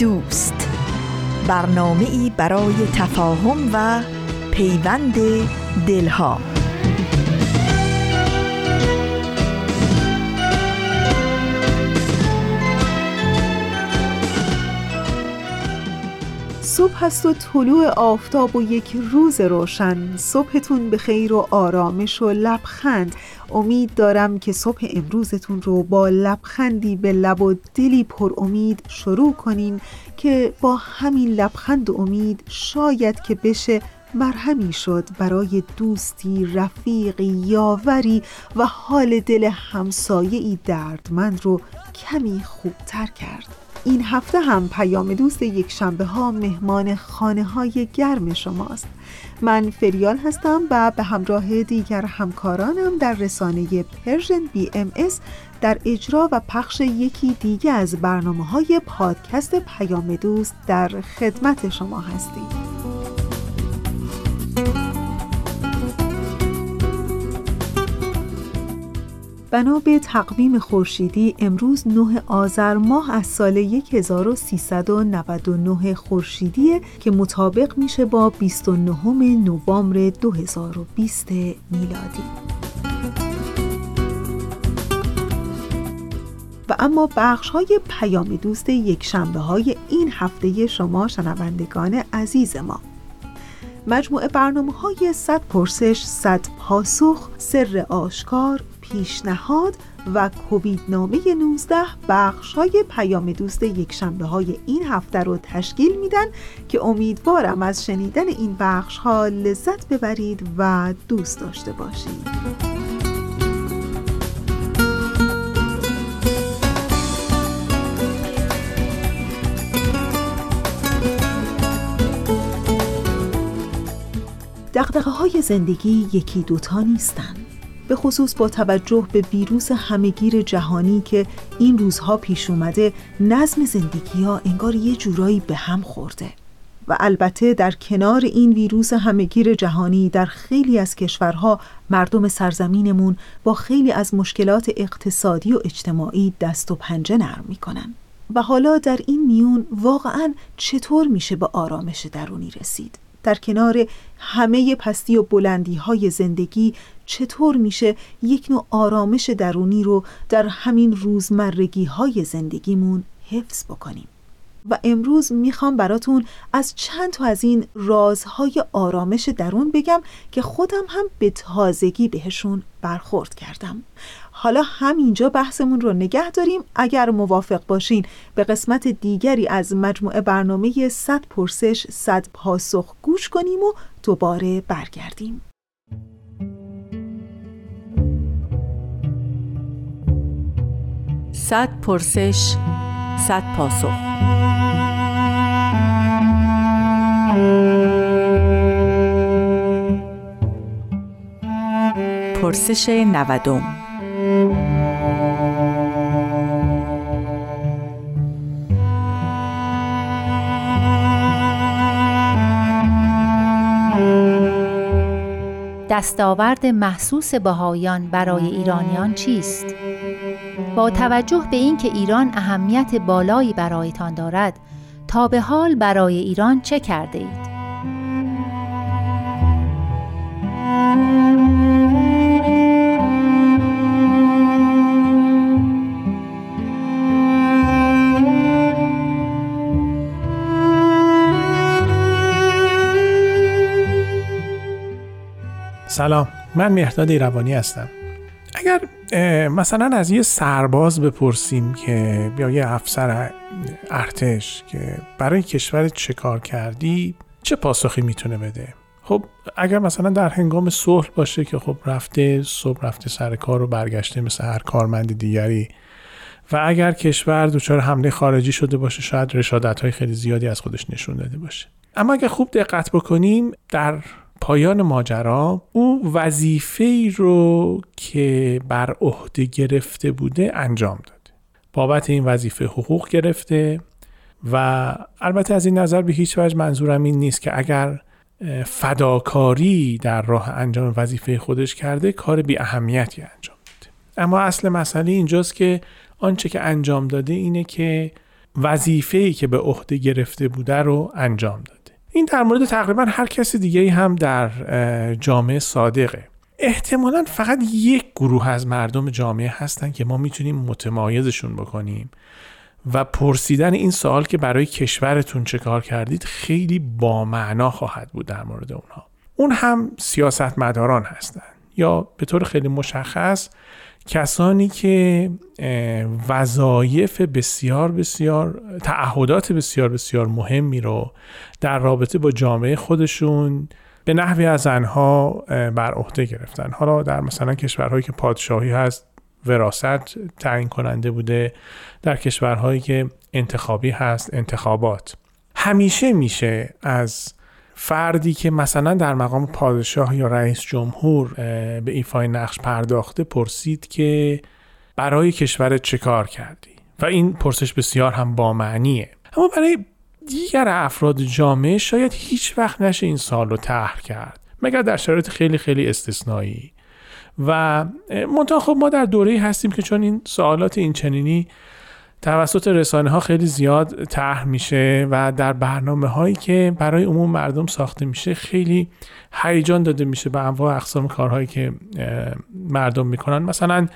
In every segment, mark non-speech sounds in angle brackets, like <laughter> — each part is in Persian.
دوست. برنامه ای برای تفاهم و پیوند دلها. صبح هست و طلوع آفتاب و یک روز روشن. صبحتون به خیر و آرامش و لبخند. امید دارم که صبح امروزتون رو با لبخندی به لب و دلی پر امید شروع کنین که با همین لبخند و امید شاید که بشه مرهمی شد برای دوستی رفیقی یاوری و حال دل همسایه دردمند رو کمی خوبتر کرد. این هفته هم پیام دوست یک شنبه ها مهمان خانه های گرم شماست. من فریال هستم و به همراه دیگر همکارانم در رسانه Persian BMS در اجرا و پخش یکی دیگه از برنامه های پادکست پیام دوست در خدمت شما هستیم. بنا به تقویم خورشیدی امروز 9 آذر ماه از سال 1399 خورشیدی که مطابق میشه با 29 نوامبر 2020 میلادی. و اما بخش های پیام دوست یک شنبه های این هفته شما شنوندگان عزیز ما. مجموعه برنامه های 100 پرسش 100 پاسخ سر آشکار پیشنهاد و کووید نامه 19 بخش های پیام دوست یک شنبه های این هفته رو تشکیل میدن که امیدوارم از شنیدن این بخش ها لذت ببرید و دوست داشته باشید. دقدقه های زندگی یکی دوتا نیستن. به خصوص با توجه به ویروس همگیر جهانی که این روزها پیش اومده نظم زندگی ها انگار یه جورایی به هم خورده. و البته در کنار این ویروس همگیر جهانی در خیلی از کشورها مردم سرزمینمون با خیلی از مشکلات اقتصادی و اجتماعی دست و پنجه نرم می‌کنن. و حالا در این میون واقعا چطور میشه به آرامش درونی رسید؟ در کنار همه پستی و بلندی های زندگی چطور میشه یک نوع آرامش درونی رو در همین روزمرگی های زندگیمون حفظ بکنیم؟ و امروز می‌خوام براتون از چند تا از این رازهای آرامش درون بگم که خودم هم به تازگی بهشون برخورد کردم. حالا همینجا بحثمون رو نگه داریم. اگر موافق باشین به قسمت دیگری از مجموعه برنامه 100 پرسش 100 پاسخ گوش کنیم و دوباره برگردیم. صد پرسش صد پاسخ. پرسش نودم. دستاورد محسوس بهایان برای ایرانیان چیست؟ با توجه به اینکه ایران اهمیت بالایی برایتان دارد تا به حال برای ایران چه کرده اید؟ سلام. من مهداد ایروانی هستم. اگر مثلا از یه سرباز بپرسیم که یا یه افسر ارتش که برای کشور چه کار کردی چه پاسخی می‌تونه بده؟ خب اگر مثلا در هنگام صلح باشه که خب رفته صبح رفته سر کار رو برگشته مثل هر کارمند دیگری و اگر کشور دچار حمله خارجی شده باشه شاید رشادت های خیلی زیادی از خودش نشون داده باشه. اما اگر خوب دقت بکنیم در پایان ماجرا او وظیفه ای رو که بر عهده گرفته بوده انجام داده بابت این وظیفه حقوق گرفته و البته از این نظر به هیچ وجه منظورم این نیست که اگر فداکاری در راه انجام وظیفه خودش کرده کار بی اهمیتی انجام داده اما اصل مسئله اینجاست که آنچه که انجام داده اینه که وظیفه‌ای که به عهده گرفته بوده رو انجام داده. این در مورد تقریبا هر کسی دیگه هم در جامعه صادقه. احتمالا فقط یک گروه از مردم جامعه هستن که ما می‌تونیم متمایزشون بکنیم و پرسیدن این سوال که برای کشورتون چه کار کردید خیلی با معنا خواهد بود در مورد اونها. اون هم سیاستمداران هستند یا به طور خیلی مشخص کسانی که وظایف بسیار بسیار تعهدات بسیار بسیار مهمی رو در رابطه با جامعه خودشون به نحوی از آنها بر عهده گرفتن. حالا در مثلا کشورهایی که پادشاهی هست وراست تعیین کننده بوده در کشورهایی که انتخابی هست انتخابات. همیشه میشه از فردی که مثلا در مقام پادشاه یا رئیس جمهور به ایفای نقش پرداخته پرسید که برای کشورت چه کار کردی؟ و این پرسش بسیار هم با معنیه. اما برای دیگر افراد جامعه شاید هیچ وقت نشه این سال رو طرح کرد مگر در شرایط خیلی خیلی استثنایی. و منتها خب ما در دوره هستیم که چون این سوالات این چنینی توسط رسانه ها خیلی زیاد طرح میشه و در برنامه هایی که برای عموم مردم ساخته میشه خیلی هیجان داده میشه به انواع اقسام کارهایی که مردم می‌کنن. مثلا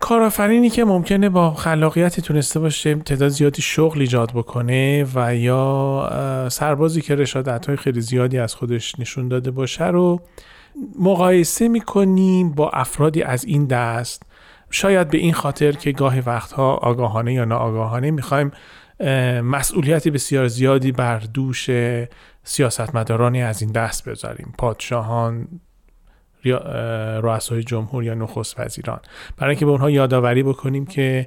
کارآفرینی که ممکنه با خلاقیتی تونسته باشه تعداد زیادی شغل ایجاد بکنه و یا سربازی که رشادت های خیلی زیادی از خودش نشون داده باشه رو مقایسه می‌کنیم با افرادی از این دست. شاید به این خاطر که گاهی وقتها آگاهانه یا ناآگاهانه می‌خوایم مسئولیتی بسیار زیادی بر دوش سیاستمدارانی از این دست بذاریم. پادشاهان رؤسای جمهور یا نخست وزیران. برای اینکه به اونها یادآوری بکنیم که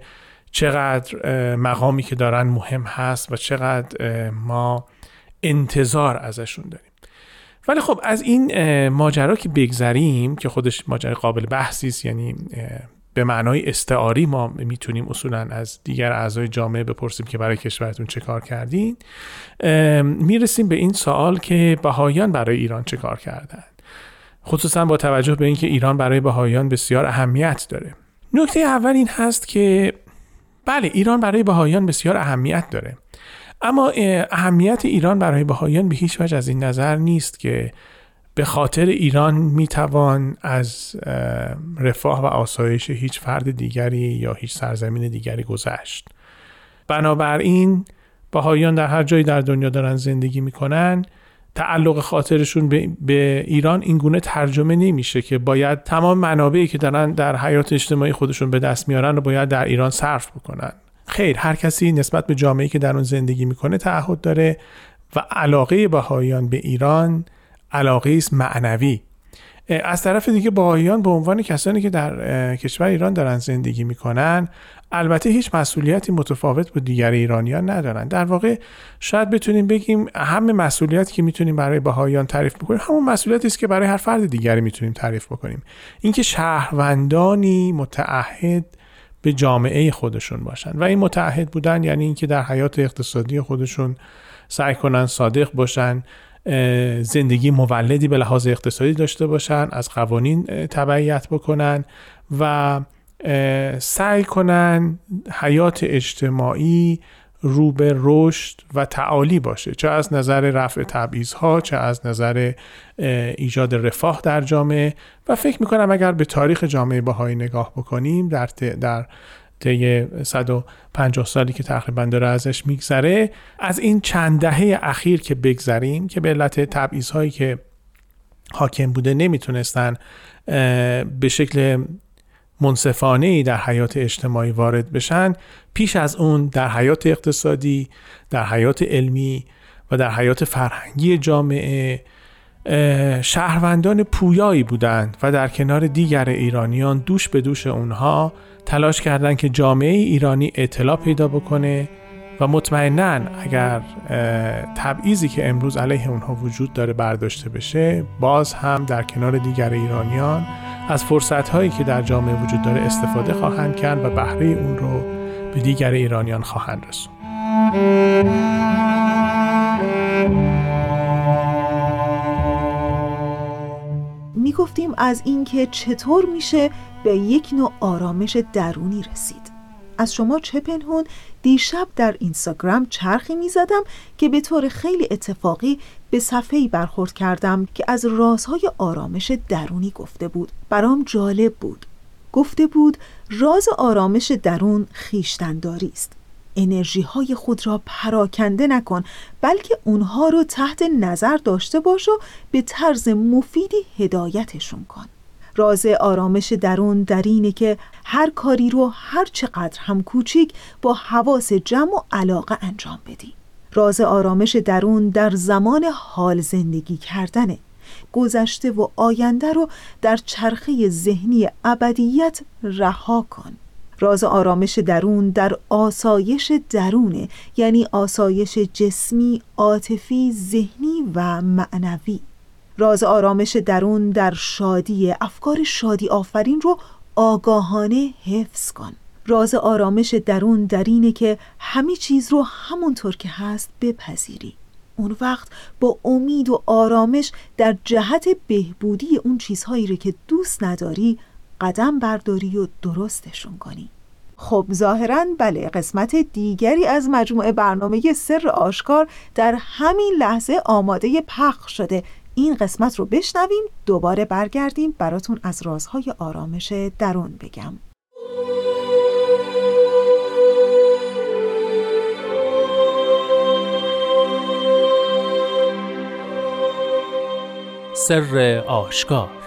چقدر مقامی که دارن مهم هست و چقدر ما انتظار ازشون داریم. ولی خب از این ماجرا که بگذریم که خودش ماجرا قابل بحثی است یعنی به معنای استعاری ما می‌تونیم اصولا از دیگر اعضای جامعه بپرسیم که برای کشورتون چه کار کردین می‌رسیم به این سوال که بهایان برای ایران چه کار کردن؟ خصوصا با توجه به اینکه ایران برای بهایان بسیار اهمیت داره. نکته اول این هست که بله ایران برای بهایان بسیار اهمیت داره. اما اهمیت ایران برای بهایان به هیچ وجه از این نظر نیست که به خاطر ایران می‌توان از رفاه و آسایش هیچ فرد دیگری یا هیچ سرزمین دیگری گذشت. بنابراین بهاییان در هر جایی در دنیا دارن زندگی می‌کنن تعلق خاطرشون به, ایران این گونه ترجمه نمیشه که باید تمام منابعی که دارن در حیات اجتماعی خودشون به دست میارن رو باید در ایران صرف بکنن. خیر هر کسی نسبت به جامعه که در اون زندگی می‌کنه تعهد داره و علاقه بهاییان به ایران علاقه است معنوی. از طرف دیگه باهایان به عنوان کسانی که در کشور ایران دارن زندگی می‌کنن البته هیچ مسئولیتی متفاوت با دیگر ایرانیان ندارن. در واقع شاید بتونیم بگیم همه مسئولیتی که می‌تونیم برای بهاییان تعریف بکنیم همون مسئولیتی است که برای هر فرد دیگری می‌تونیم تعریف بکنیم. اینکه شهروندانی متعهد به جامعه خودشون باشن. و این متعهد بودن یعنی اینکه در حیات اقتصادی خودشون سعی کنن صادق باشن. زندگی مولدی به لحاظ اقتصادی داشته باشن از قوانین تبعیت بکنن و سعی کنن حیات اجتماعی رو به رشد و تعالی باشه چه از نظر رفع تبعیض ها چه از نظر ایجاد رفاه در جامعه. و فکر می‌کنم اگر به تاریخ جامعه بهایی نگاه بکنیم در, در طی 150 سالی که تقریبا داره ازش میگذره از این چند دهه اخیر که بگذریم که به علت تبعیض هایی که حاکم بوده نمی‌تونستن به شکل منصفانه ای در حیات اجتماعی وارد بشن پیش از اون در حیات اقتصادی در حیات علمی و در حیات فرهنگی جامعه شهروندان پویایی بودند و در کنار دیگر ایرانیان دوش به دوش اونها تلاش کردن که جامعه ایرانی اطلاع پیدا بکنه و مطمئنا اگر تبعیضی که امروز علیه اونها وجود داره برداشته بشه باز هم در کنار دیگر ایرانیان از فرصت هایی که در جامعه وجود داره استفاده خواهند کرد و بهره اون رو به دیگر ایرانیان خواهند رسوند. می گفتیم از اینکه چطور میشه به یک نوع آرامش درونی رسید. از شما چه پنهون دیشب در اینستاگرام چرخی می زدم که به طور خیلی اتفاقی به صفحه‌ای برخورد کردم که از رازهای آرامش درونی گفته بود. برام جالب بود. گفته بود راز آرامش درون خیشتنداری است. انرژی های خود را پراکنده نکن بلکه اونها رو تحت نظر داشته باش و به طرز مفیدی هدایتشون کن. راز آرامش درون در اینه که هر کاری رو هر چقدر هم کوچیک با حواس جمع و علاقه انجام بدی. راز آرامش درون در زمان حال زندگی کردنه. گذشته و آینده رو در چرخه ذهنی ابدیت رها کن. راز آرامش درون در آسایش درونه یعنی آسایش جسمی، عاطفی، ذهنی و معنوی. راز آرامش درون در شادی افکار شادی آفرین رو آگاهانه حفظ کن. راز آرامش درون در اینه که همه چیز رو همونطور که هست بپذیری. اون وقت با امید و آرامش در جهت بهبودی اون چیزهایی رو که دوست نداری قدم برداری و درستشون کنی. خب ظاهرا بله قسمت دیگری از مجموعه برنامه سر آشکار در همین لحظه آماده پخش شده. این قسمت رو بشنویم دوباره برگردیم براتون از رازهای آرامش درون بگم. سر آشکار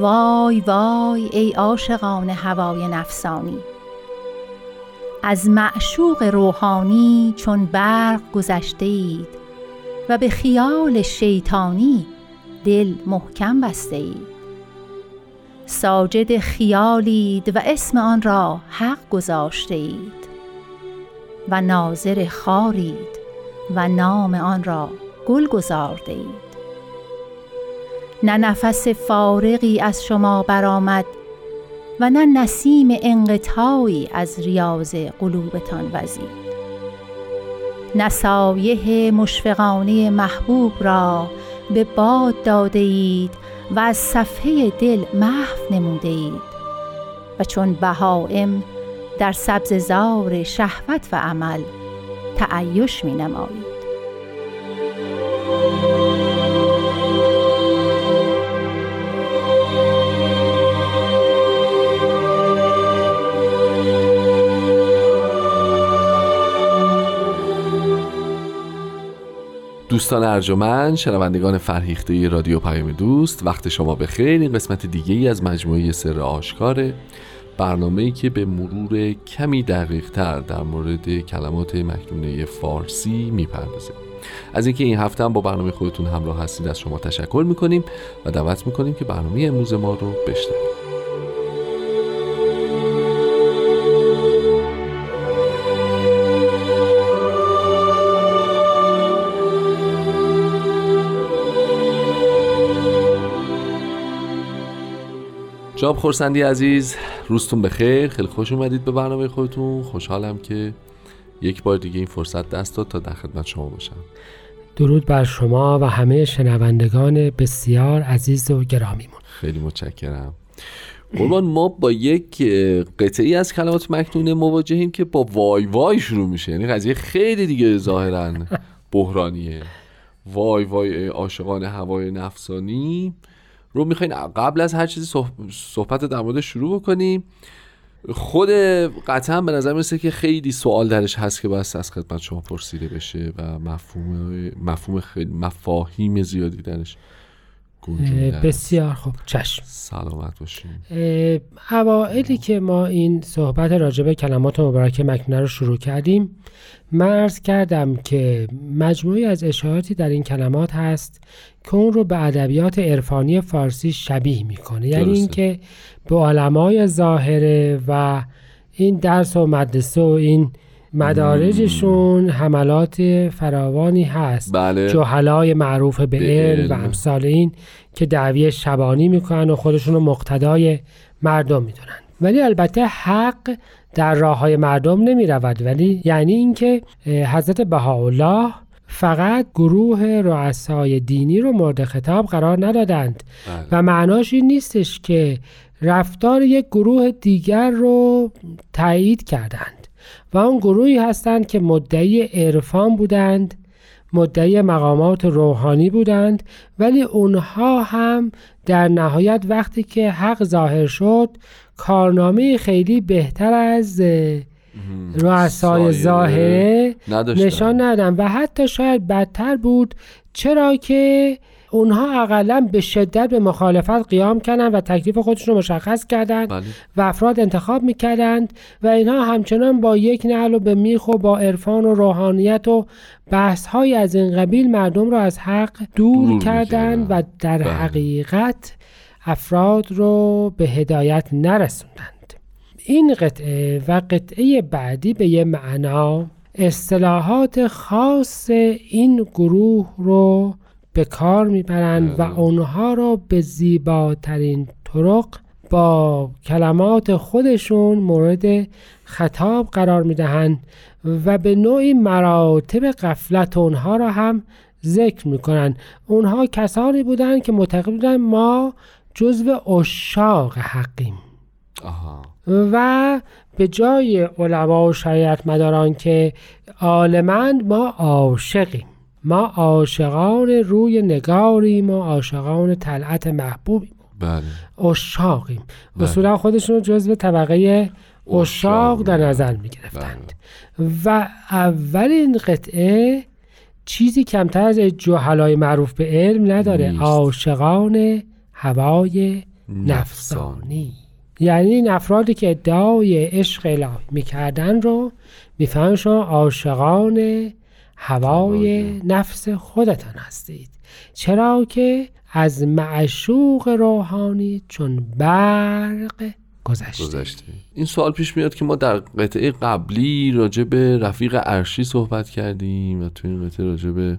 وای وای ای عاشقان هوای نفسانی. از معشوق روحانی چون برق گذشته اید و به خیال شیطانی دل محکم بسته اید ساجد خیالید و اسم آن را حق گذاشته اید و ناظر خارید و نام آن را گل گذارده اید نه نفس فارغی از شما برآمد و نه نسیم انقطاعی از ریاض قلوبتان وزید. نسایه مشفقانه محبوب را به باد داده اید و از صفحه دل محو نموده اید. و چون بهائم در سبززار شهوت و عمل تعیش می نمایید. دوستان ارجمند شنوندگان فرهیخته رادیو پیام دوست وقت شما به خیر این قسمت دیگه ای از مجموعه سر آشکاره برنامه که به مرور کمی دقیق تر در مورد کلمات مکنونه فارسی می‌پردازه از اینکه این هفته هم با برنامه خودتون همراه هستید از شما تشکر می‌کنیم و دعوت می‌کنیم که برنامه امروز ما رو بشنوید. جاب خورسندی عزیز روزتون بخیر. خیلی خوش اومدید به برنامه خودتون. خوشحالم که یک بار دیگه این فرصت دست داد تا در خدمت شما باشم. درود بر شما و همه شنوندگان بسیار عزیز و گرامیمون. خیلی متشکرم. قربان ما با یک قطعی از کلمات مکنونه مواجهیم که با وای وای شروع میشه. یعنی قضیه خیلی دیگه ظاهرا بحرانیه. وای وای عاشقان هوای نفسانی. رو می‌خواین قبل از هر چیزی صحبت در مورد شروع بکنیم خود قطعا به نظر می‌رسه که خیلی سوال درش هست که باید از خدمت شما پرسیده بشه و مفهوم مفهوم خیلی مفاهیم زیادی درش. بسیار خوب. چشم. سلامت باشین. اوائلی که ما این صحبت راجع به کلمات مبارکه مکنونه رو شروع کردیم من عرض کردم که مجموعی از اشاراتی در این کلمات هست که اون رو به ادبیات عرفانی فارسی شبیه می‌کنه. یعنی. اینکه به علمای ظاهره و این درس و مدرسه و این مدارجشون حملات فراوانی هست. بله. جهلای معروف به علم و. امثال این که دعوی شبانی می‌کنن و خودشون رو مقتدای مردم می‌دونن. ولی البته حق در راه های مردم نمی رود ولی یعنی اینکه حضرت بهاءالله فقط گروه رؤسای دینی رو مورد خطاب قرار ندادند. بله. و معناش این نیستش که رفتار یک گروه دیگر رو تایید کردند. و اون گروهی هستند که مدعی عرفان بودند مدعی مقامات روحانی بودند ولی اونها هم در نهایت وقتی که حق ظاهر شد کارنامه خیلی بهتر از رؤسای ظاهره. نشان ندادن و حتی شاید بدتر بود چرا که اونها اقلا به شدت به مخالفت قیام کردن و تکلیف خودشون رو مشخص کردند بله. و افراد انتخاب می‌کردند و اینها همچنان با یک نعل و به میخ و با عرفان و روحانیت و بحث های از این قبیل مردم رو از حق دور, دور کردند و. در بله. حقیقت افراد رو به هدایت نرسوندند این قطعه و قطعه بعدی به یه معنا اصطلاحات خاص این گروه رو به کار می‌برند و اونها رو به زیباترین طرق با کلمات خودشون مورد خطاب قرار می‌دهند و به نوعی مراتب قفلت اونها را هم ذکر می‌کنند. اونها کسانی بودند که معتقد بودند ما جزو اشاق حقیم. آها. و به جای علما و شریعت مداران که عالمند ما عاشقیم. ما عاشقان روی نگاریم و عاشقان طلعت محبوبیم. بله. اشاقیم بله. اصولا خودشون رو جزو طبقه اشاق در بله. نظر می گرفتند و اولین قطعه چیزی کمتر از جهلای معروف به علم نداره. عاشقان هوای نفسانی. یعنی این افرادی که ادعای عشق الهی می‌کردن رو می‌فهمن شما عاشقان هوای. نفس خودتان هستید. چرا که از معشوق روحانی چون برق گذشته. گذشته. این سوال پیش میاد که ما در قطعه قبلی راجع به رفیق عرشی صحبت کردیم و تو این قطعه راجع به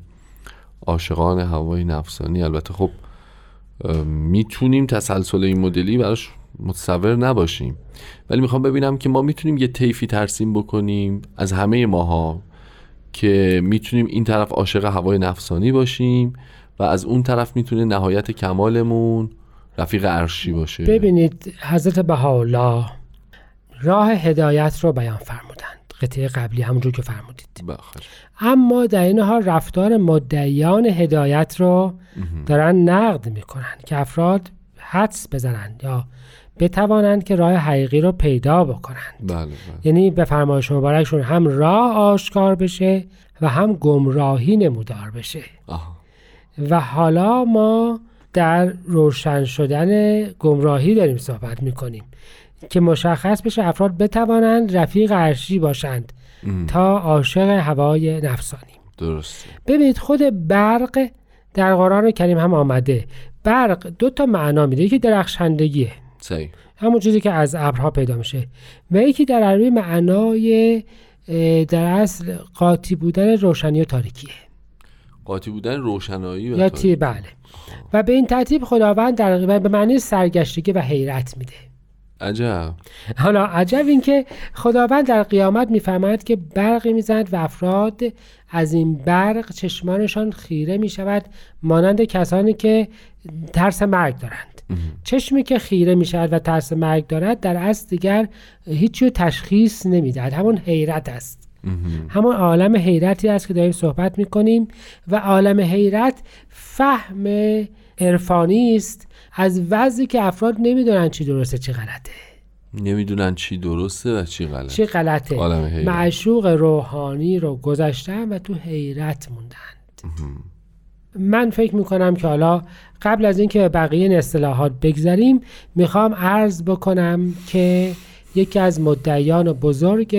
عاشقان هوای نفسانی. البته خب می‌تونیم تسلسل این مدلی براش متصور نباشیم. ولی می‌خوام ببینم که ما می‌تونیم یه طیفی ترسیم بکنیم از همه ماها. که می‌تونیم این طرف عاشق هوای نفسانی باشیم و از اون طرف می‌تونه نهایت کمالمون رفیق عرشی باشه. ببینید حضرت بهاءالله راه هدایت رو بیان فرمودند. قطعه قبلی همونجور که فرمودید. بخش. اما در این حال رفتار مدعیان هدایت رو دارن نقد می‌کنن که افراد حدس بزنند یا بتوانند که راه حقیقی رو پیدا بکنند. بله بله. یعنی به فرمایش مبارکشون هم راه آشکار بشه و هم گمراهی نمودار بشه. آها. و حالا ما در روشن شدن گمراهی داریم صحبت می‌کنیم که مشخص بشه افراد بتوانند رفیق عرشی باشند ام. تا عاشق هوای نفسانی. درسته. ببینید خود برق در قرآن کریم هم آمده. برق دو تا معنا میده. یکی درخشندگیه. صحیح. همون چیزی که از ابرها پیدا میشه. و یکی در عربی معنای در اصل قاطی بودن روشنی و تاریکیه. قاطی بودن روشنایی و یا تاریکی. بله. و به این ترتیب خداوند در به معنی سرگشتگی و حیرت میده. عجب. حالا عجب این که خداوند در قیامت می‌فهمد که برقی می‌زند و افراد از این برق چشمانشان خیره می‌شود مانند کسانی که ترس مرگ دارند. چشمی که خیره می‌شود و ترس مرگ دارد در اصل دیگر هیچی تشخیص نمی‌دهد. همون حیرت است. همون عالم حیرتی است که داریم صحبت می‌کنیم و عالم حیرت فهم عرفانی است از وضعی که افراد نمی‌دونن چی درسته چی غلطه. نمی‌دونن چی درسته و چی غلط چی غلطه. معشوق روحانی رو گذاشتن و تو حیرت موندند. من فکر می‌کنم که حالا قبل از اینکه بقیه این اصطلاحات بگذریم می‌خوام عرض بکنم که یکی از مدعیان بزرگ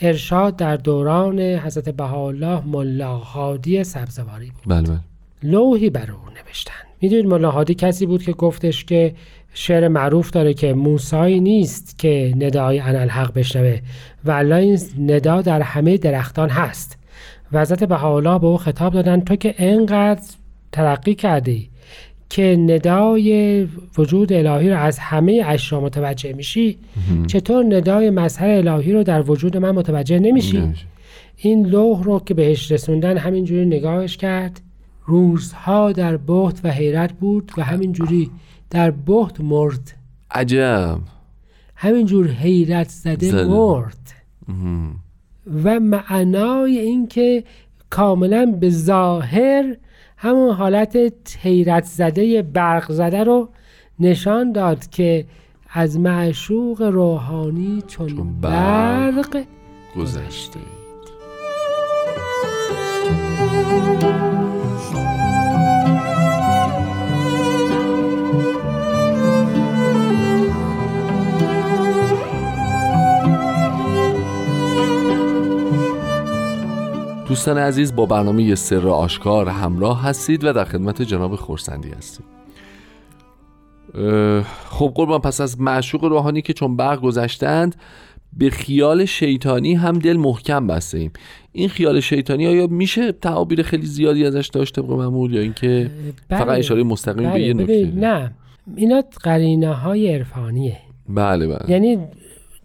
ارشاد در دوران حضرت بهاءالله ملا هادی سبزواری بود. بله بله. لوحی بر او نوشتن می‌دونید ملا هادی کسی بود که گفتش که شعر معروف داره که موسایی نیست که ندای انالحق بشنوه و الله این ندا در همه درختان هست. و حضرت بهاءالله به او خطاب دادن تو که انقدر ترقی کردی که ندای وجود الهی رو از همه اشیا متوجه میشی چطور ندای مظهر الهی رو در وجود من متوجه نمیشی. این لوح رو که بهش رسوندن همینجوری نگاهش کرد روزها در بهت و حیرت بود و همینجوری در بهت مرد عجب همینجور حیرت زده زده. مرد. و معنای این که کاملا به ظاهر همون حالت حیرت زده برق زده رو نشان داد که از معشوق روحانی چون چون برق برق دوستان عزیز با برنامه سر آشکار همراه هستید و در خدمت جناب خورسندی هستید خب قربان پس از معشوق روحانی که چون برق گذشتند به خیال شیطانی هم دل محکم بسته ایم این خیال شیطانی آیا میشه تعابیر خیلی زیادی ازش داشت طبق معمول یا اینکه فقط بله. اشاره مستقیم به بله، یه ببینید، نکته؟ نه. اینا قرینه های عرفانیه. بله بله. یعنی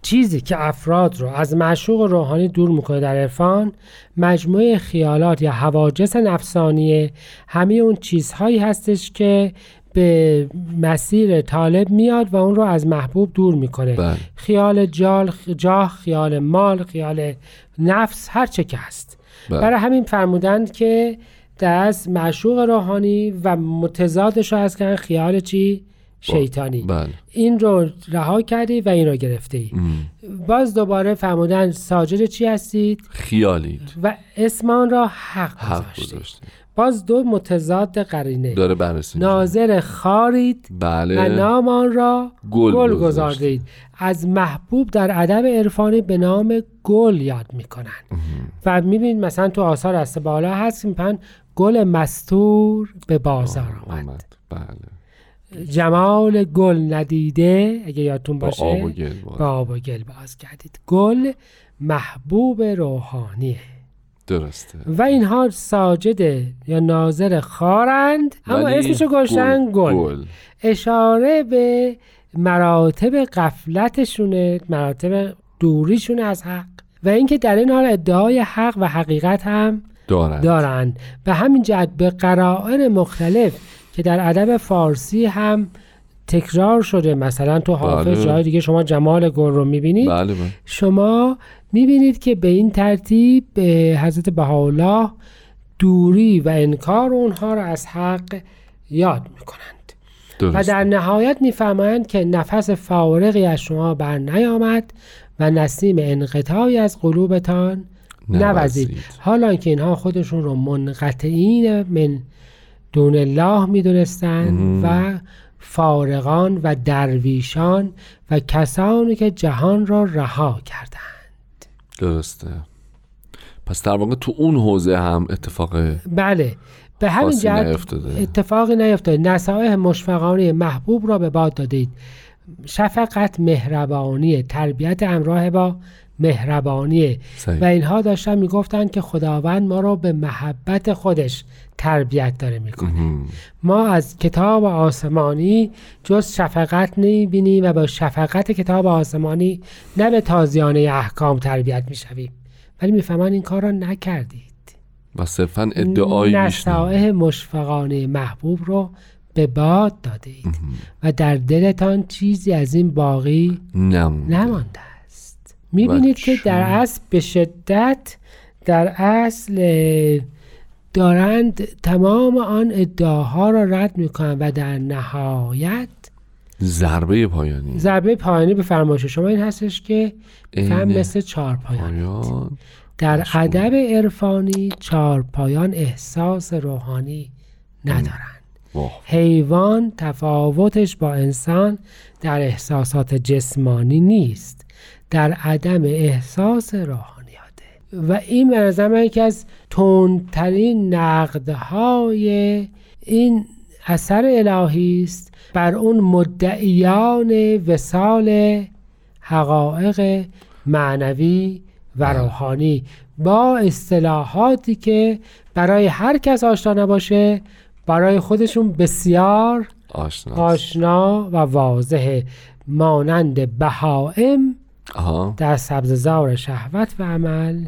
چیزی که افراد رو از معشوق روحانی دور می‌کنه در عرفان مجموعه خیالات یا حواجس نفسانیه همه اون چیزهایی هستش که به مسیر طالب میاد و اون رو از محبوب دور می‌کنه. بله. خیال جال جاه خیال مال خیال نفس هر چه که هست. بله. برای همین فرمودند که دست معشوق روحانی و متضادش رو از کردن خیال چی؟ شیطانی. بله. این رو رها کردی و این رو گرفته ای. باز دوباره فرمودن ساجد چی هستید؟ خیالید و اسمان را حق, حق گذاشتید باز دو متضاد قرینه. داره بررسی. ناظر خارید و بله نامان را گل گل. گذاردید. از محبوب در ادب عرفانی به نام گل یاد می‌کنن و می‌بینید مثلا تو آثار است بالا هست میپن گل مستور به بازار آمد. آمد. بله. جمال گل ندیده اگه یادتون با باشه. آب و گل باز. با آب و گل باز کردید. گل محبوب روحانیه. درسته. و اینها ساجد یا ناظر خارند اما اسمشو گذاشتن گل. گل. اشاره به مراتب قفلتشونه مراتب دوریشون از حق. و اینکه در این حال ادعای حق و حقیقت هم دارن دارند. به همین جهت به قرائن مختلف که در ادب فارسی هم تکرار شده. مثلا تو حافظ بله. جای دیگه شما جمال گل رو می‌بینید. بله بله. شما می‌بینید که به این ترتیب به حضرت بهاءالله دوری و انکار اونها را از حق یاد می‌کنند. و درسته. در نهایت میفرمایند که نفس فارغی از شما بر نیامد و نسیم انقطاعی از قلوبتان نوزید نوزید. حالا که اینها خودشون رو منقطعین من دون الله می‌دونستند و فارغان و درویشان و کسانی که جهان را رها کردند. درسته. پس در واقع تو اون حوزه هم اتفاق بله. به همین جهت. اتفاقی نیفتاده. نصایح مشفقانه محبوب را به باد دادید. شفقت مهربانی تربیت همراه با مهربانی صحیح. و اینها داشتن می‌گفتند که خداوند ما را به محبت خودش تربیت داره می‌کنه. ما از کتاب آسمانی جز شفقت نمی‌بینیم و با شفقت کتاب آسمانی نه به تازیانه احکام تربیت می‌شویم ولی می‌فهمن این کار را نکردید و صرفا نه. نصائح مشفقانه محبوب رو به باد داده اید و در دلتان چیزی از این باقی. نمانده می‌بینید که در اصل به شدت در اصل دارند تمام آن ادعاها را رد می‌کنند و در نهایت ضربه پایانی. ضربه پایانی به فرمایش شما این هستش که فهم مثل چهار پایان. در ادب عرفانی چارپایان احساس روحانی ندارند. حیوان تفاوتش با انسان در احساسات جسمانی نیست. در عدم احساس روحانیاته و این به نظر من یکی از تندترین نقدهای این اثر الهی است بر اون مدعیان وسال حقایق معنوی و روحانی. با اصطلاحاتی که برای هر کس آشنا نباشه برای خودشون بسیار آشنا آشنا و واضحه. مانند بهائم آها. در سبززار شهوت و عمل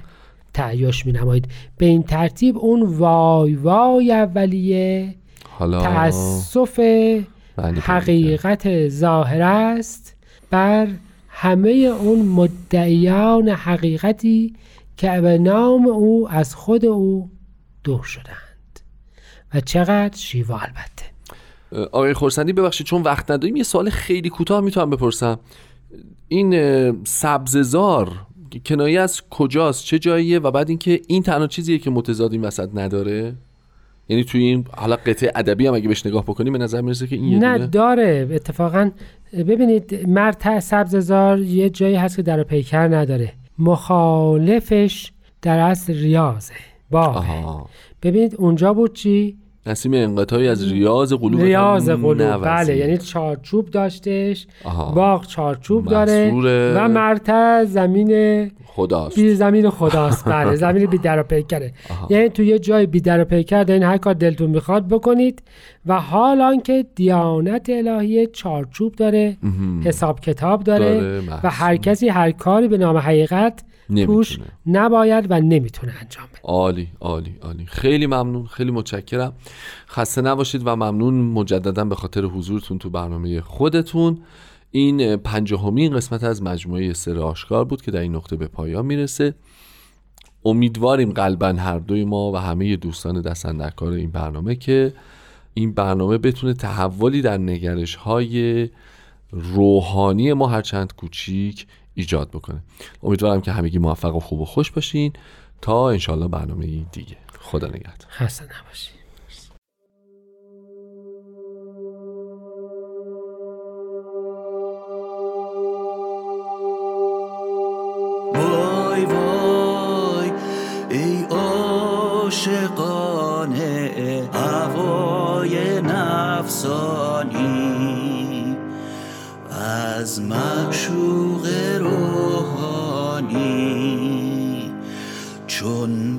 تعیش می نمایید به این ترتیب اون وای وای اولیه حالا. تأسف بله، حقیقت ظاهر است بر همه اون مدعیان حقیقتی که به نام او از خود او دور شدند. و چقدر شیوا البته. آقای خورسندی ببخشید چون وقت نداریم یه سوال خیلی کوتاه می‌تونم بپرسم. این سبززار کنایه از کجاست؟ چه جاییه؟ و بعد اینکه این تنها چیزیه که متضاد این وسط نداره؟ یعنی توی این حالا قطعه ادبی هم اگه بهش نگاه بکنیم به نظر می‌رسه که این نه داره. اتفاقا ببینید مرد سبززار یه جایی هست که در و پیکر نداره. مخالفش در اصل ریاضه. باغه ببینید اونجا بود چی؟ نسیم انقطاعی از ریاض قلوب ریاض قلوب. بله یعنی چارچوب داشتش آها. باغ چارچوب داره. و مرتع زمین خداست بی زمین خداست <laughs> بله زمین بی در و پیکره آها. یعنی تو یه جای بی در و پیکر دارین هر کار دلتون می‌خواد بکنید و حال آنکه دیانت الهی چارچوب داره. حساب کتاب داره, داره، و هر کسی هر کاری به نام حقیقت توش نمی‌تونه. نباید و نمی‌تونه انجام بده. عالی عالی عالی. خیلی ممنون خیلی متشکرم. خسته نباشید و ممنون مجددا به خاطر حضورتون تو برنامه خودتون. این پنجاهمین قسمت از مجموعه سر آشکار بود که در این نقطه به پایان می‌رسه. امیدواریم قلبا هر دوی ما و همه دوستان دستندرکار این برنامه که این برنامه بتونه تحولی در نگرش های روحانی ما هرچند کوچیک ایجاد بکنه. امیدوارم که همگی موفق و خوب و خوش باشین. تا انشالله برنامه دیگه. خدا نگهدار. خسته نباشید وای وای ای عاشقانه هوای نفسانی. از معشوق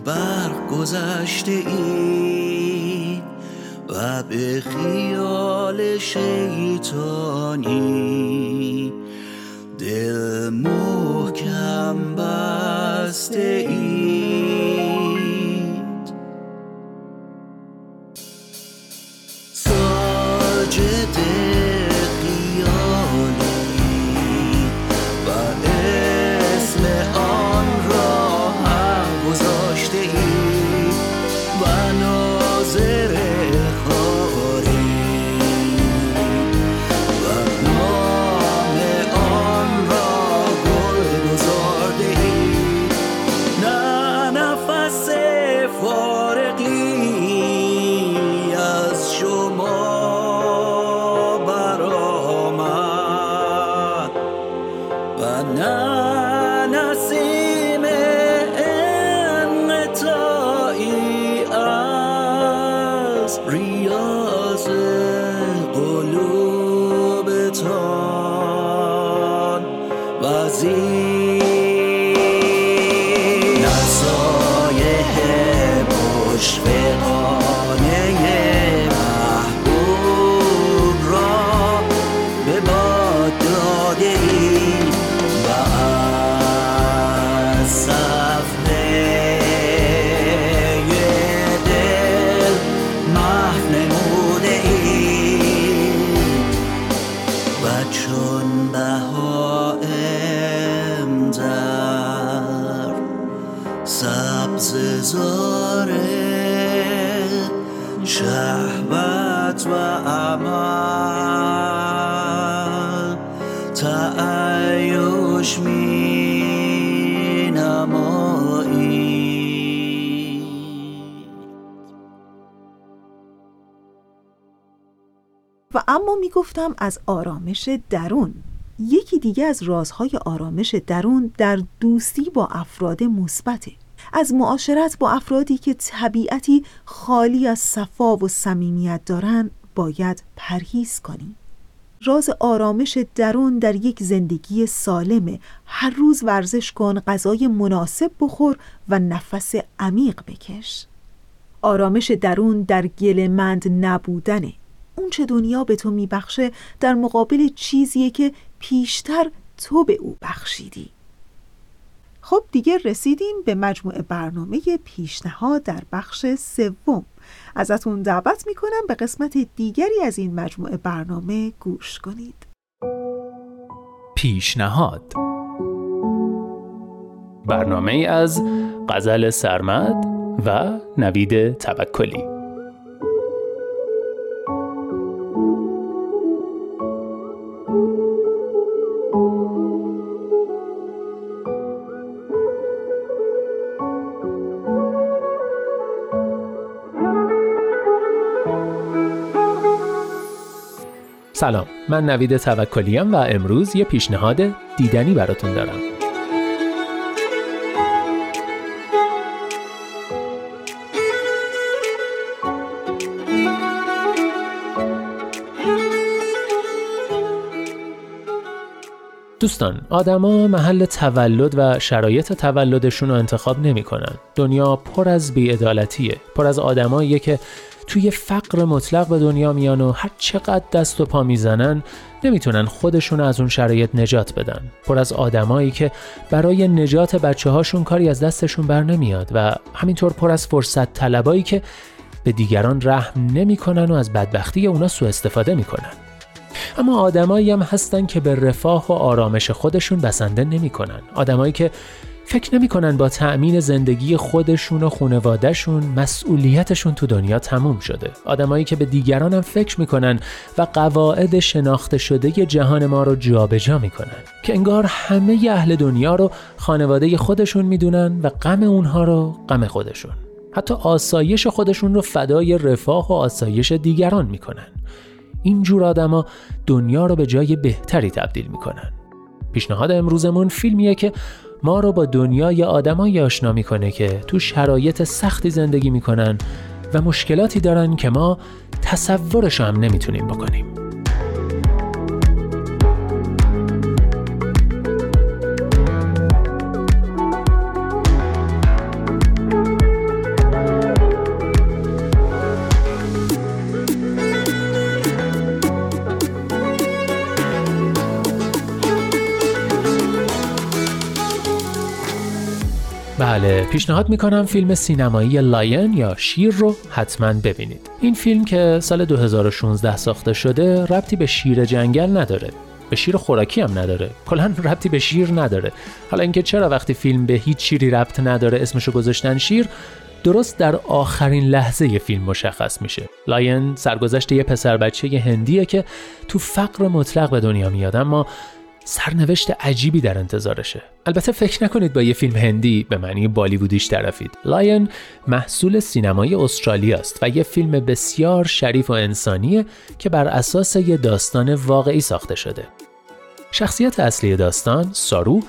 برق گذشته ای و به خیال شیطانی دل محکم بسته اید اعمال تعیش می نمایی و اما می گفتم از آرامش درون. یکی دیگه از رازهای آرامش درون در دوستی با افراد مثبته. از معاشرت با افرادی که طبیعتی خالی از صفا و صمیمیت دارن باید پرهیز کنیم. راز آرامش درون در یک زندگی سالمه هر روز ورزش کن غذای مناسب بخور و نفس عمیق بکش. آرامش درون در گلمند نبودنه. اون چه دنیا به تو میبخشه در مقابل چیزیه که پیشتر تو به او بخشیدی. خب دیگه رسیدیم به مجموعه برنامه پیشنهاد در بخش سوم. ازتون دعوت می‌کنم به قسمت دیگری از این مجموعه برنامه گوش کنید. پیشنهاد. برنامه از غزل سرمد و نوید توکلی. سلام من نوید توکلیم و امروز یه پیشنهاد دیدنی براتون دارم دوستان آدما محل تولد و شرایط تولدشون رو انتخاب نمی‌کنن. دنیا پر از بیعدالتیه پر از آدماییه که توی فقر مطلق به دنیا میان و هر چقدر دست و پا می‌زنن نمی‌تونن خودشون از اون شرایط نجات بدن. پر از آدمایی که برای نجات بچه هاشون کاری از دستشون بر نمیاد و همینطور پر از فرصت طلبایی که به دیگران رحم نمی‌کنن و از بدبختی اونا سوء استفاده می‌کنن. اما آدمایی هم هستن که به رفاه و آرامش خودشون بسنده نمی‌کنن. آدمایی که فکر نمی‌کنن با تأمین زندگی خودشون و خانوادهشون مسئولیتشون تو دنیا تموم شده. آدمایی که به دیگران هم فکر می‌کنن و قواعد شناخته شده جهان ما رو جابجا جا می‌کنن. که انگار همه اهل دنیا رو خانواده خودشون می‌دونن و غم اونها رو غم خودشون. حتی آسایش خودشون رو فدای رفاه و آسایش دیگران می‌کنن. اینجور آدما دنیا رو به جای بهتری تبدیل می‌کنن. پیشنهاد امروزمون فیلمیه که ما رو با دنیای آدمایی آشنا می‌کنه که تو شرایط سختی زندگی می‌کنن و مشکلاتی دارن که ما تصورش هم نمی‌تونیم بکنیم. پیشنهاد می‌کنم فیلم سینمایی Lion یا شیر رو حتما ببینید. این فیلم که سال 2016 ساخته شده ربطی به شیر جنگل نداره. به شیر خوراکی هم نداره. کلا ربطی به شیر نداره. حالا اینکه چرا وقتی فیلم به هیچ شیری ربط نداره اسمشو گذاشتن شیر درست در آخرین لحظه فیلم مشخص میشه. Lion سرگذشت یه پسر بچه هندیه که تو فقر مطلق به دنیا میاد. اما سرنوشت عجیبی در انتظارشه. البته فکر نکنید با یه فیلم هندی به معنی بالیوودیش طرفید. لاین محصول سینمای استرالیا است و یه فیلم بسیار شریف و انسانیه که بر اساس یه داستان واقعی ساخته شده. شخصیت اصلی داستان سارو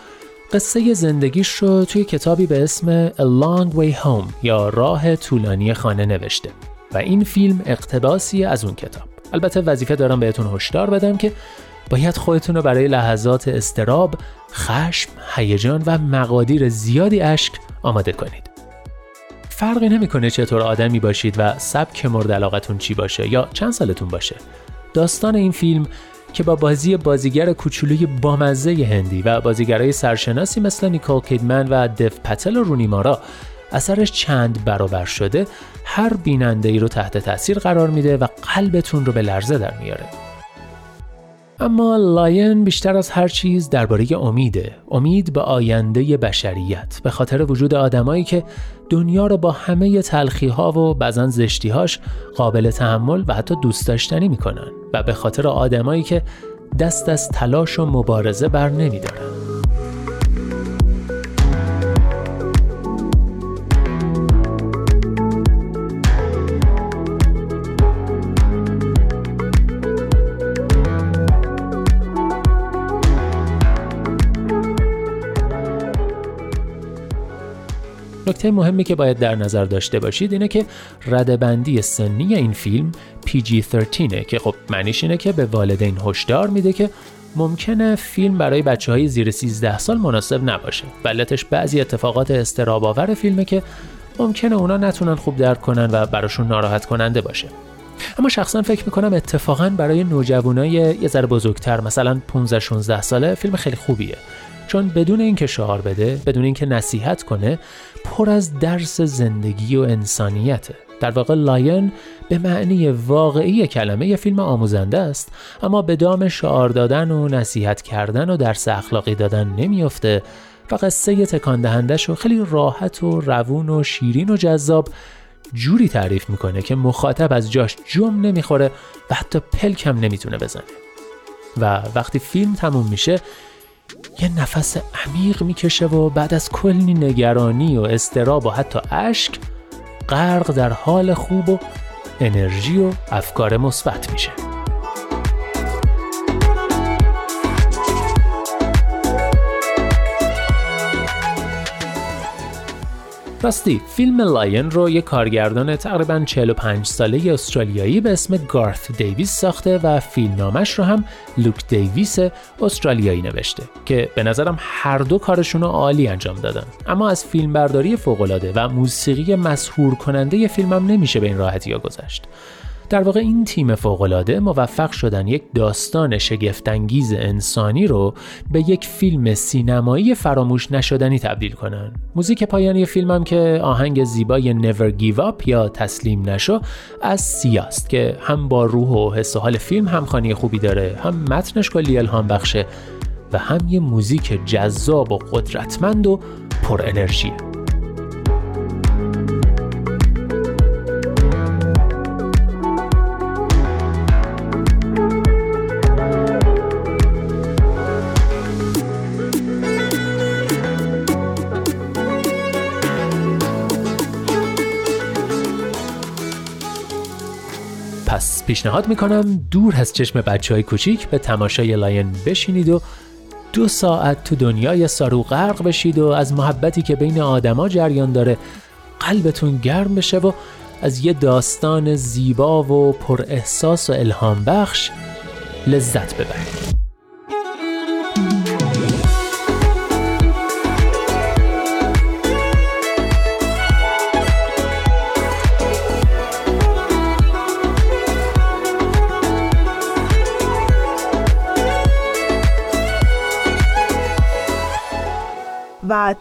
قصه زندگیش رو توی کتابی به اسم A Long Way Home یا راه طولانی خانه نوشته و این فیلم اقتباسی از اون کتاب. البته وظیفه دارم بهتون هشدار بدم که باید خودتون رو برای لحظات استراب، خشم، هیجان و مقادیر زیادی اشک آماده کنید. فرقی نمی‌کنه چطور آدمی باشید و سبک مورد علاقتون چی باشه یا چند سالتون باشه. داستان این فیلم که با بازی بازیگر کوچولوی بامزه هندی و بازیگرای سرشناسی مثل نیکول کیدمن و دف پتل و رونی مارا اثرش چند برابر شده هر بیننده ای رو تحت تاثیر قرار میده و قلبتون رو به لرزه در میاره. اما لاین بیشتر از هر چیز درباره امیده. امید به آینده بشریت به خاطر وجود آدمایی که دنیا رو با همه تلخی ها و بعضا زشتیهاش قابل تحمل و حتی دوست داشتنی می‌کنن و به خاطر آدمایی که دست از تلاش و مبارزه بر نمیدارن. نکته مهمی که باید در نظر داشته باشید اینه که ردبندی سنی این فیلم PG-13 که خب معنیش اینه که به والدین هشدار میده که ممکنه فیلم برای بچه های زیر 13 سال مناسب نباشه. بلتش بعضی اتفاقات استراباور فیلمه که ممکنه اونا نتونن خوب درک کنن و براشون ناراحت کننده باشه. اما شخصا فکر می‌کنم اتفاقا برای نوجوانای یه ذره بزرگتر مثلا 15 16 ساله فیلم خیلی خوبیه. چون بدون اینکه شعار بده بدون اینکه نصیحت کنه پر از درس زندگی و انسانیته. در واقع لاین به معنی واقعی کلمه یه فیلم آموزنده است اما به دام شعار دادن و نصیحت کردن و درس اخلاقی دادن نمیافته و قصه تکان دهندش رو خیلی راحت و روون و شیرین و جذاب جوری تعریف می‌کنه که مخاطب از جاش جم نمی‌خوره و حتی پلکم نمی‌تونه بزنه. و وقتی فیلم تموم میشه یه نفس عمیق می‌کشه و بعد از کلی نگرانی و استراب و حتی اشک غرق در حال خوب و انرژی و افکار مثبت میشه. راستی فیلم لاین رو یه کارگردان تقریبا 45 ساله استرالیایی به اسم گارث دیویس ساخته و فیلمنامش رو هم لوک دیویس استرالیایی نوشته که به نظرم هر دو کارشون رو عالی انجام دادن. اما از فیلمبرداری فوقالعاده و موسیقی مسحور کننده فیلمم نمیشه به این راحتی ها گذشت. در واقع این تیم فوقالعاده موفق شدن یک داستان شگفتانگیز انسانی رو به یک فیلم سینمایی فراموش نشدنی تبدیل کنن. موزیک پایانی فیلمم که آهنگ زیبای Never Give Up یا تسلیم نشو از سیاست که هم با روح و حس و حال فیلم همخوانی خوبی داره هم متنش کلی الهام بخشه و هم یه موزیک جذاب و قدرتمند و پر انرژیه. پیشنهاد می‌کنم دور از چشم بچه های کوچیک به تماشای لاین بشینید و دو ساعت تو دنیای سارو غرق بشید و از محبتی که بین آدما جریان داره قلبتون گرم بشه و از یه داستان زیبا و پر احساس و الهام بخش لذت ببرید.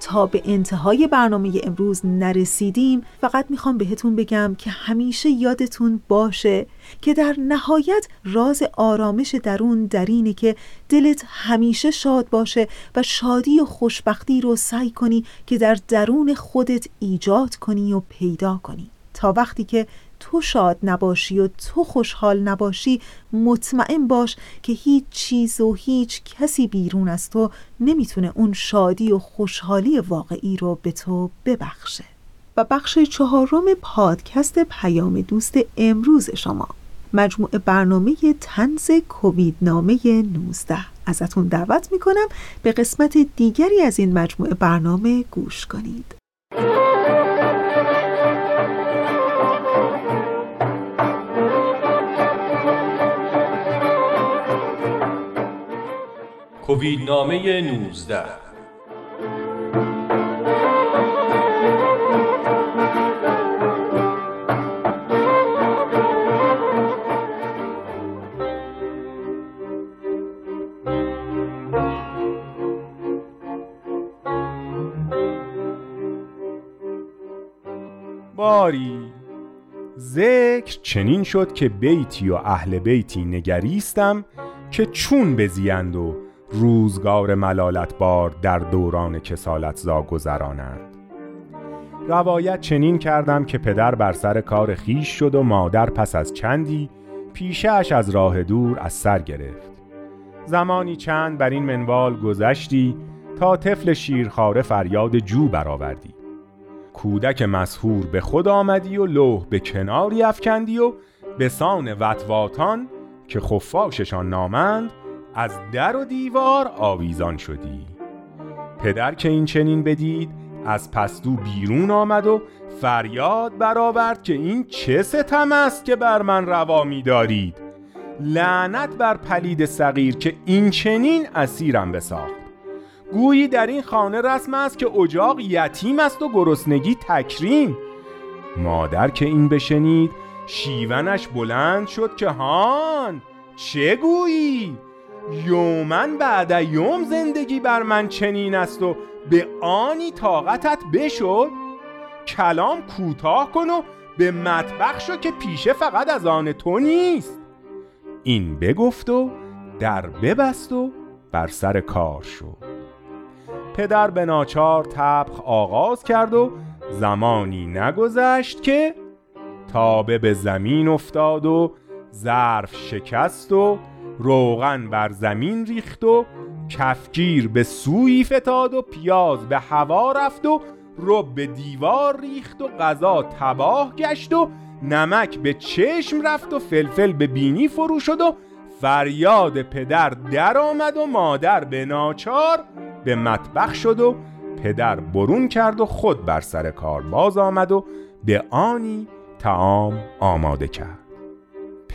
تا به انتهای برنامه امروز نرسیدیم فقط می‌خوام بهتون بگم که همیشه یادتون باشه که در نهایت راز آرامش درون در اینه که دلت همیشه شاد باشه و شادی و خوشبختی رو سعی کنی که در درون خودت ایجاد کنی و پیدا کنی. تا وقتی که تو شاد نباشی و تو خوشحال نباشی مطمئن باش که هیچ چیز و هیچ کسی بیرون از تو نمی‌تونه اون شادی و خوشحالی واقعی رو به تو ببخشه. و بخش چهارم پادکست پیام دوست امروز شما. مجموعه برنامه تنز کووید نامه 19 ازتون دعوت می‌کنم به قسمت دیگری از این مجموعه برنامه گوش کنید. کووید نامه 19 باری. ذکر چنین شد که بیتی و اهل بیتی نگریستم که چون بزیند و روزگار ملالت بار در دوران کسالت زا گذرانند. روایت چنین کردم که پدر بر سر کار خیش شد و مادر پس از چندی پیشش از راه دور از سر گرفت. زمانی چند بر این منوال گذشتی تا طفل شیرخواره فریاد جو برآوردی. کودک مسهور به خود آمدی و لوح به کناری افکندی و به سان وطواتان که خفاششان نامند از در و دیوار آویزان شدی. پدر که این چنین بدید از پستو بیرون آمد و فریاد برآورد که این چه ستم است که بر من روا می دارید لعنت بر پلید صغیر که این چنین اسیرم بساخت. گویی در این خانه رسم است که اجاق یتیم است و گرسنگی تکریم. مادر که این بشنید شیونش بلند شد که هان چه گویی؟ یومن بعد یوم زندگی بر من چنین است و به آنی طاقتت بشد کلام کوتاه کن و به مطبخ شو که پیشه فقط از آن تو نیست. این بگفت و در ببست و بر سر کار شد پدر به ناچار تبخ آغاز کرد و زمانی نگذشت که تابه به زمین افتاد و ظرف شکست و روغن بر زمین ریخت و کفگیر به سوی فتاد و پیاز به هوا رفت و رب به دیوار ریخت و غذا تباه گشت و نمک به چشم رفت و فلفل به بینی فرو شد و فریاد پدر در آمد و مادر به ناچار به مطبخ شد و پدر برون کرد و خود بر سر کار باز آمد و به آنی تعام آماده کرد.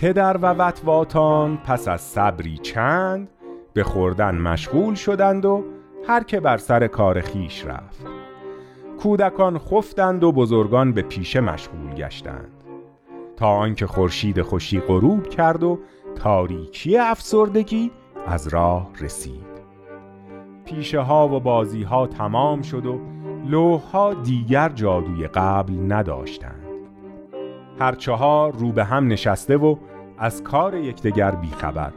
پدر و وطواتان پس از صبری چند به خوردن مشغول شدند و هر که بر سر کار خیش رفت. کودکان خفتند و بزرگان به پیشه مشغول گشتند. تا آنکه خورشید خوشی غروب کرد و تاریکی افسردگی از راه رسید. پیشه ها و بازی ها تمام شد و لوح ها دیگر جادوی قبل نداشتند. هر چهار رو به هم نشسته و از کار یکدیگر بیخبر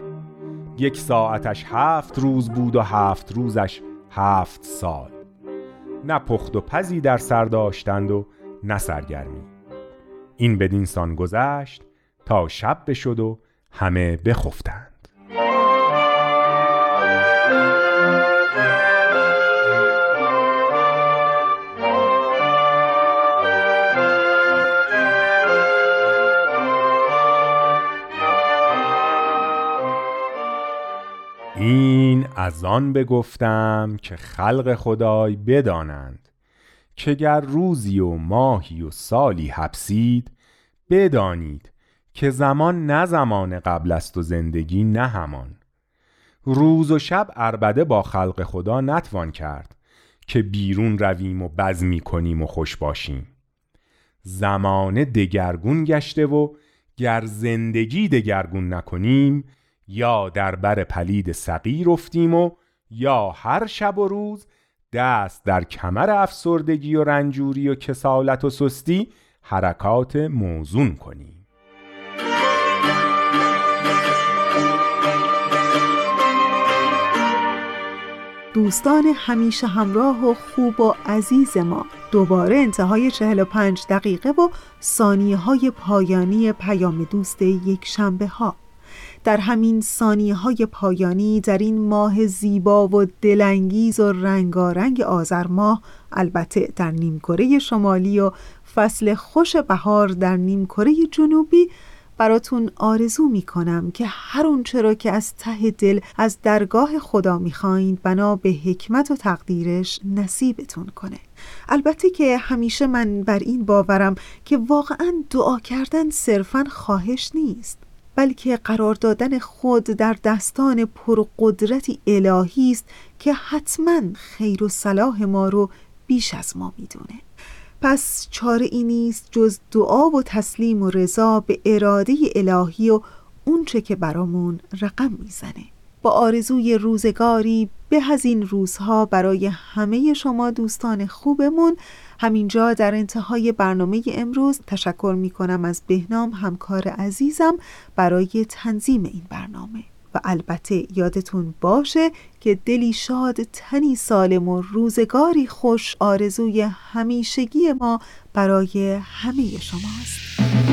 یک ساعتش هفت روز بود و هفت روزش هفت سال. نه پخت و پزی در سر داشتند و نه سرگرمی. این بدین سان گذشت تا شب بشد و همه بخفتند. از آن بگفتم که خلق خدای بدانند که گر روزی و ماهی و سالی حبسید بدانید که زمان نه زمان قبل است و زندگی نه همان. روز و شب اربده با خلق خدا نتوان کرد که بیرون رویم و بزمی کنیم و خوش باشیم. زمان دگرگون گشته و گر زندگی دگرگون نکنیم یا در بر پلید سقیر افتیم و یا هر شب و روز دست در کمر افسردگی و رنجوری و کسالت و سستی حرکات موزون کنیم. دوستان همیشه همراه و خوب و عزیز ما دوباره انتهای 45 دقیقه و ثانیه های پایانی پیام دوست یک شنبه ها در همین ثانیه های پایانی در این ماه زیبا و دلانگیز و رنگارنگ آذر ماه البته در نیمکره شمالی و فصل خوش بهار در نیمکره جنوبی براتون آرزو می کنم که هر اونچه را که از ته دل از درگاه خدا می‌خواین بنا به حکمت و تقدیرش نصیبتون کنه. البته که همیشه من بر این باورم که واقعا دعا کردن صرفا خواهش نیست. بلکه قرار دادن خود در دستان پرقدرتی الهی است که حتما خیر و صلاح ما رو بیش از ما می‌دونه. پس چاره ای نیست جز دعا و تسلیم و رضا به اراده الهی و اونچه که برامون رقم می‌زنه. با آرزوی روزگاری به از این روزها برای همه شما دوستان خوبمون همینجا در انتهای برنامه امروز تشکر می کنم از بهنام همکار عزیزم برای تنظیم این برنامه. و البته یادتون باشه که دلی شاد تنی سالم و روزگاری خوش آرزوی همیشگی ما برای همه شماست.